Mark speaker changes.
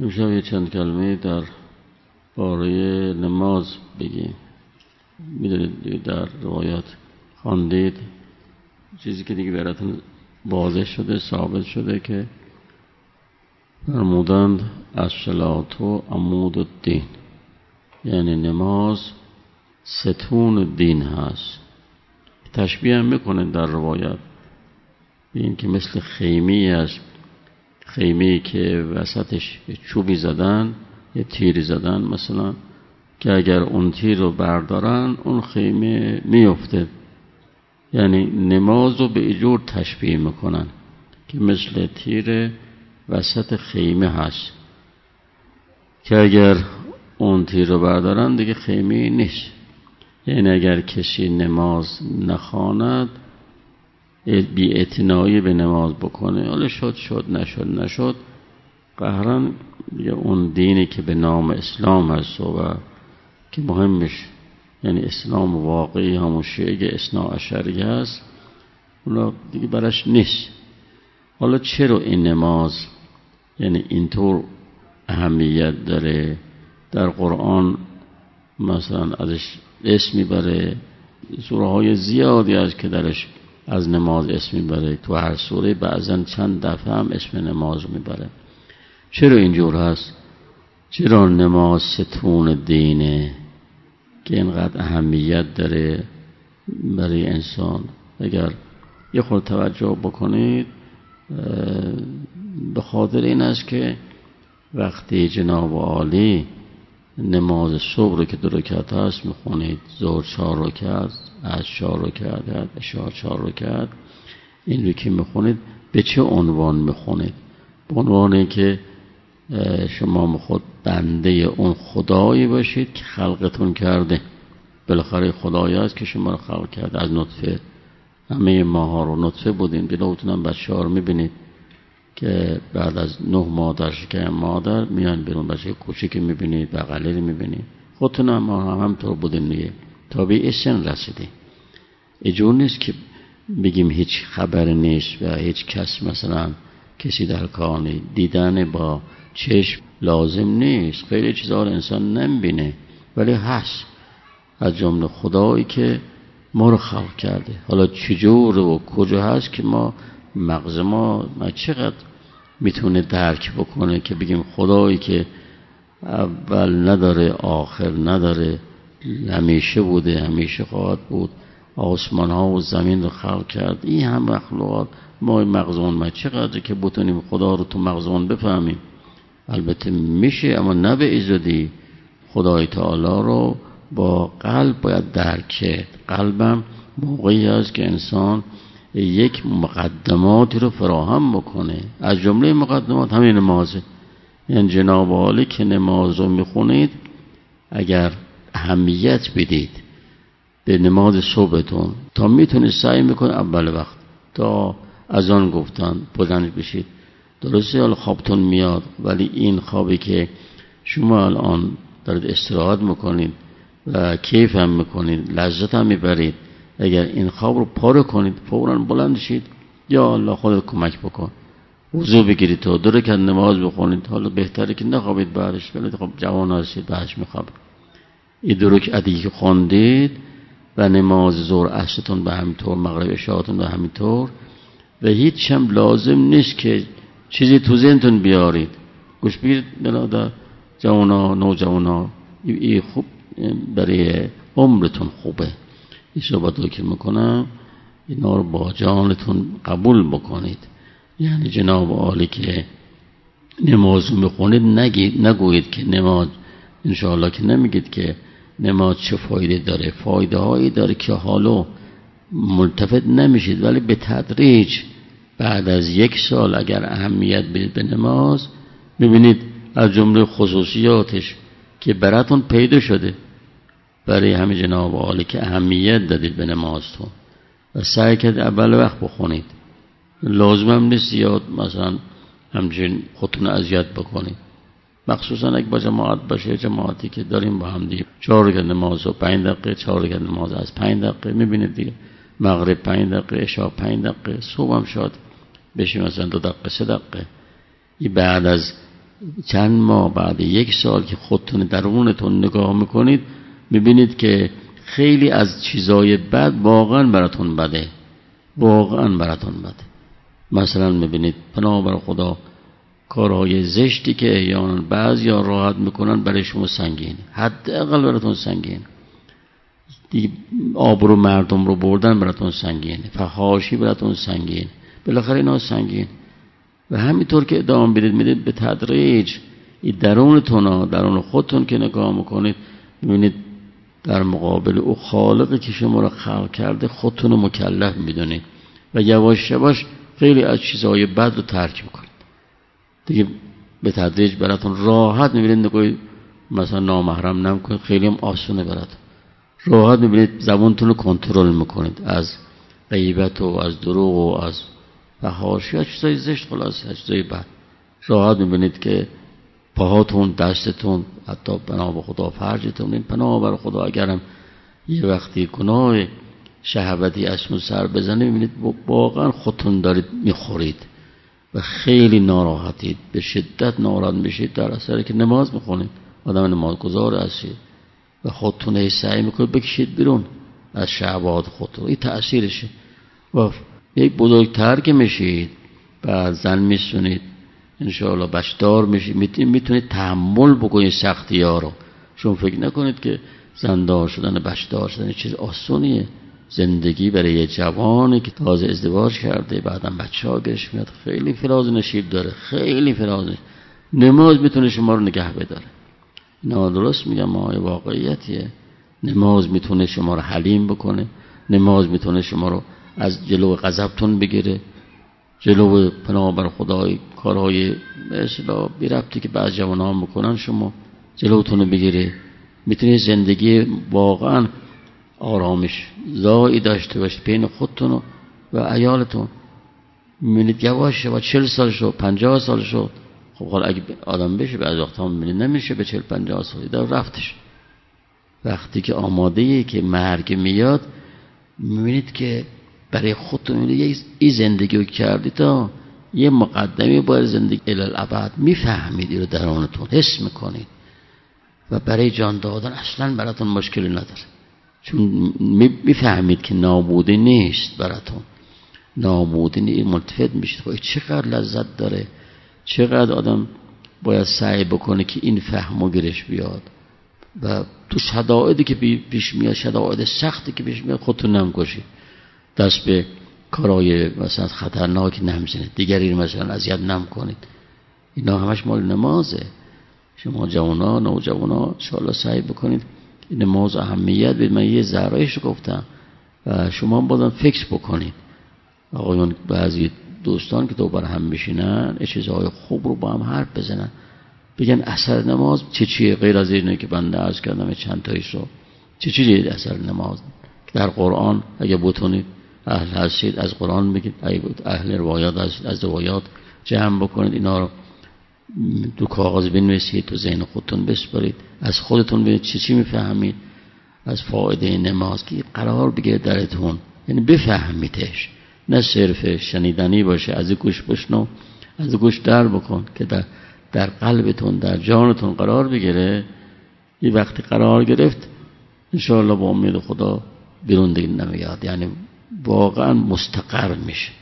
Speaker 1: امشب یه چند کلمه در باره نماز بگیم. می‌دونید در روایات خواندید. چیزی که دیگه براتون واضح شده ثابت شده که فرمودند از و عمود الدین. یعنی نماز ستون دین هست. تشبیه هم می‌کنه در روایت. این که مثل خیمی است خیمه که وسطش چوبی زدن یه تیری زدن مثلا که اگر اون تیر رو بردارن اون خیمه میفته یعنی نماز رو به اجور تشبیه می‌کنن که مثل تیر وسط خیمه هست. که اگر اون تیر رو بردارن دیگه خیمه نیست. یعنی اگر کسی نماز نخواند بی به نماز بکنه. حالا شد شد نشد نشد. قهرن یه اون دینی که به نام اسلام هست و که مهمش یعنی اسلام واقعی همون شیعه اسنا اشری هست اونا دیگه برش نیست. حالا چرا این نماز یعنی اینطور اهمیت داره؟ در قرآن مثلا ازش اسم می‌بره. سوره های زیادی هست که درش از نماز اسم می‌بره. تو هر سوره بعضا چند دفعه هم اسم نماز می‌بره. چرا اینجور هست؟ چرا نماز ستون دینه که اینقدر اهمیت داره برای انسان؟ اگر یه خود توجه بکنید به خاطر این است که وقتی جناب عالی نماز صبح رو که دو رکعت هست می‌خونید زور چهار رکعت از چهار رکعت اشار چهار رکعت. این رو که می‌خونید به چه عنوان می‌خونید؟ به عنوان که شما خود بنده اون خدایی باشید که خلقتون کرده. بالاخره خدایی است که شما رو خلق کرده. از نطفه. همه ماها رو نطفه بودیم هم بچه ها رو می‌بینید. که بعد از نه ماه در شکم مادر میان بیرون. بچه کوچیک می‌بینید بغلی رو می‌بینید خودتون هم هم همطور بودیم دیگه. تا به اسن رسیدیم اجور نیست که بگیم هیچ خبر نیست و هیچ کس مثلا کسی در کانی دیدن با چشم لازم نیست. خیلی چیزها رو انسان نمی‌بینه. ولی هست. از جمله خدایی که ما رو خلق کرده. حالا چجور و کجا هست که ما مغز ما چقدر می‌تونه درک بکنه که بگیم خدایی که اول نداره آخر نداره همیشه بوده همیشه خواهد بود آسمان ها و زمین رو خلق کرد این هم مخلوقات ما مغزون ما چقدر که بتونیم خدا رو تو مغزون بفهمیم؟ البته میشه اما نه به ایزدی. خدای تعالی رو با قلب باید درک کرد. قلبم موقعی است که انسان یک مقدماتی رو فراهم بکنه. از جمله مقدمات همین نمازه یعنی جناب عالی که نماز رو می‌خونید اگر اهمیت بدید به نماز صبحتون تا می‌تونید سعی می‌کنید اول وقت. تا از آن گفتن بلند بشید. درسته حال خوابتون میاد ولی این خوابی که شما الان دارید استراحت می‌کنید و کیف هم می‌کنید لذت هم می‌برید. اگر این خواب رو پاره کنید فورا بلند شید. یا الله خودت کمک بکن. وضو بگیرید تو دو که نماز بخونید. حالا بهتره که نخوابید بعدش. ولی خب جوان هستید بعدش میخواب. این دو رکعتی که خوندید و نماز زور عشرتون به همینطور مغرب اشاعتون به همینطور. و هیچ هم لازم نیست که چیزی تو ذهنتون بیارید. گوش بگیرید در جوانا نوجوانا این خوب برای عمرتون خوبه. این صحبت که می‌کنم اینا رو با جانتون قبول بکنید. یعنی جناب عالی که نماز می‌خونید نگید نگویید که نماز انشاءالله که نمیگید که نماز چه فایده داره. فایده هایی داره که حالا ملتفت نمیشید ولی به تدریج بعد از یک سال اگر اهمیت بدید به نماز ببینید از جمله خصوصیاتش که براتون پیدا شده. برای همه جناب عالی که اهمیت دادید به نمازتون و سعی کرد اول وقت بخونید. لازم هم نیست زیاد مثلا همچنین خودتون اذیت بکنید. مخصوصا اگه با جماعت باشه جماعتی که داریم با هم دیگه. چهار رکعت نماز و پنج دقیقه چهار رکعت نماز از پنج دقیقه می‌بینید دیگه. مغرب پنج دقیقه اشا پنج دقیقه صبح هم شاد بشیم مثلا دو دقیقه سه دقیقه. این بعد از چند ماه بعد یک سال که خودتون درونتون نگاه می‌کنید می‌بینید که خیلی از چیزای بد واقعا براتون بده. واقعا براتون بده. مثلا می‌بینید پناه بر خدا کارهای زشتی که احیانا بعضی ها راحت می‌کنن برای شما سنگین حداقل براتون سنگین دیگه آبرو مردم رو بردن براتون سنگین فحاشی براتون سنگین بالاخره اینا سنگین. و همینطور که ادامه بدید می‌دید به تدریج. درونتون درون خودتون که نگاه می‌کنید می‌بینید در مقابل او خالقی که شما رو خلق کرده خودتون رو مکلف می‌دونید. و یواش یواش خیلی از چیزهای بد رو ترک می‌کنید. دیگه به تدریج براتون راحت می‌بینید. نگوی مثلا نامحرم نمی‌کنید. خیلی هم آسونه براتون. راحت می‌بینید. زبانتون رو کنترل می‌کنید. از غیبت و از دروغ و از فحاشی چیزای زشت خلاص چیزای بد. راحت می‌بینید که پاهاتون دستتون حتی بنا به خدا فرجتون. این پناه بر خدا اگرم یه وقتی گناه شهوتی ازتون سر بزنه می‌بینید واقعا خودتون دارید می‌خورید و خیلی ناراحتید. به شدت ناراحت میشید در اثری که نماز می‌خونید. آدم نماز گذار هستید و خودتون هی سعی می‌کنید بکشید بیرون از شعبات خودتون. این تأثیرشه. و یک بزرگتر که میشید بعد زن میسونید. انشاءالله بشدار میشید می‌تونید تحمل بکنید سختی ها رو. چون فکر نکنید که زندار شدن بشدار شدن چیز آسونیه زندگی برای یه جوانی که تازه ازدواج کرده بعدم بچه ها بهش میاد. خیلی فراز نشیب داره. خیلی فراز. نماز می‌تونه شما رو نگه بداره. نادرست میگم ما واقعیتیه. نماز می‌تونه شما رو حلیم بکنه. نماز می‌تونه شما رو از جلو غضبتون بگیره. جلو پناه بر خدای کارهای مثلا بی ربطی که بعض جوان ها می‌کنن شما جلوتون بگیره. می‌تونه زندگی واقعا آرامش زایی داشته باشید بین خودتون و عیالتون. می‌بینید یواش و چل سال شد پنجاه سال شد. خب حالا اگه آدم بشه بعض وقتا می‌بینید نمیشه به چل پنجاه سال در رفتش. وقتی که آماده که مرگ میاد می‌بینید که برای خودتون یه زندگی رو کردی تا یه مقدمی باید زندگی الالعبد می‌فهمید رو درونتون حس می‌کنید. و برای جان دادن اصلا براتون مشکلی نداره. چون می‌فهمید که نابودی نیست براتون. نابودی نیست ملتفت میشید. خب چقدر لذت داره؟ چقدر آدم باید سعی بکنه که این فهم و گرش بیاد؟ و تو شدائدی که پیش میاد شدائد سختی که پیش میاد خودتون نمکشید دست به کارهای مثلا خطرناک نمزنید دیگری مثلا اذیت نم کنید اینا همش مال نمازه. شما جوانا نوجوانا انشاءالله سعی بکنید این نماز اهمیت بید من یه ذرایش گفتم و شما بازم فکر بکنید. آقایون بعضی دوستان که دوباره هم میشینن چیزهای خوب رو با هم حرف بزنن. بگن اثر نماز چه چیه؟ غیر از اینه که بنده عرض کردم چند تایش رو. چه چیزی اثر نماز؟ در قرآن اگه بتونید اهل هستید از قرآن بگید اهل روایات از, از روایات جمع بکنید اینا رو دو کاغذ بنویسید تو ذهن خودتون بسپارید از خودتون ببینید چی چی می‌فهمید. از فایده نماز که قرار بگیره درتون. یعنی بفهمیدش. نه صرف شنیدنی باشه از گوش بشنو از گوش در بکن که در, در قلبتون در جانتون قرار بگیره. یه وقتی قرار گرفت انشاءالله با امید خدا بیرون دیگه نمیاد. یعنی واقعا مستقر میشه.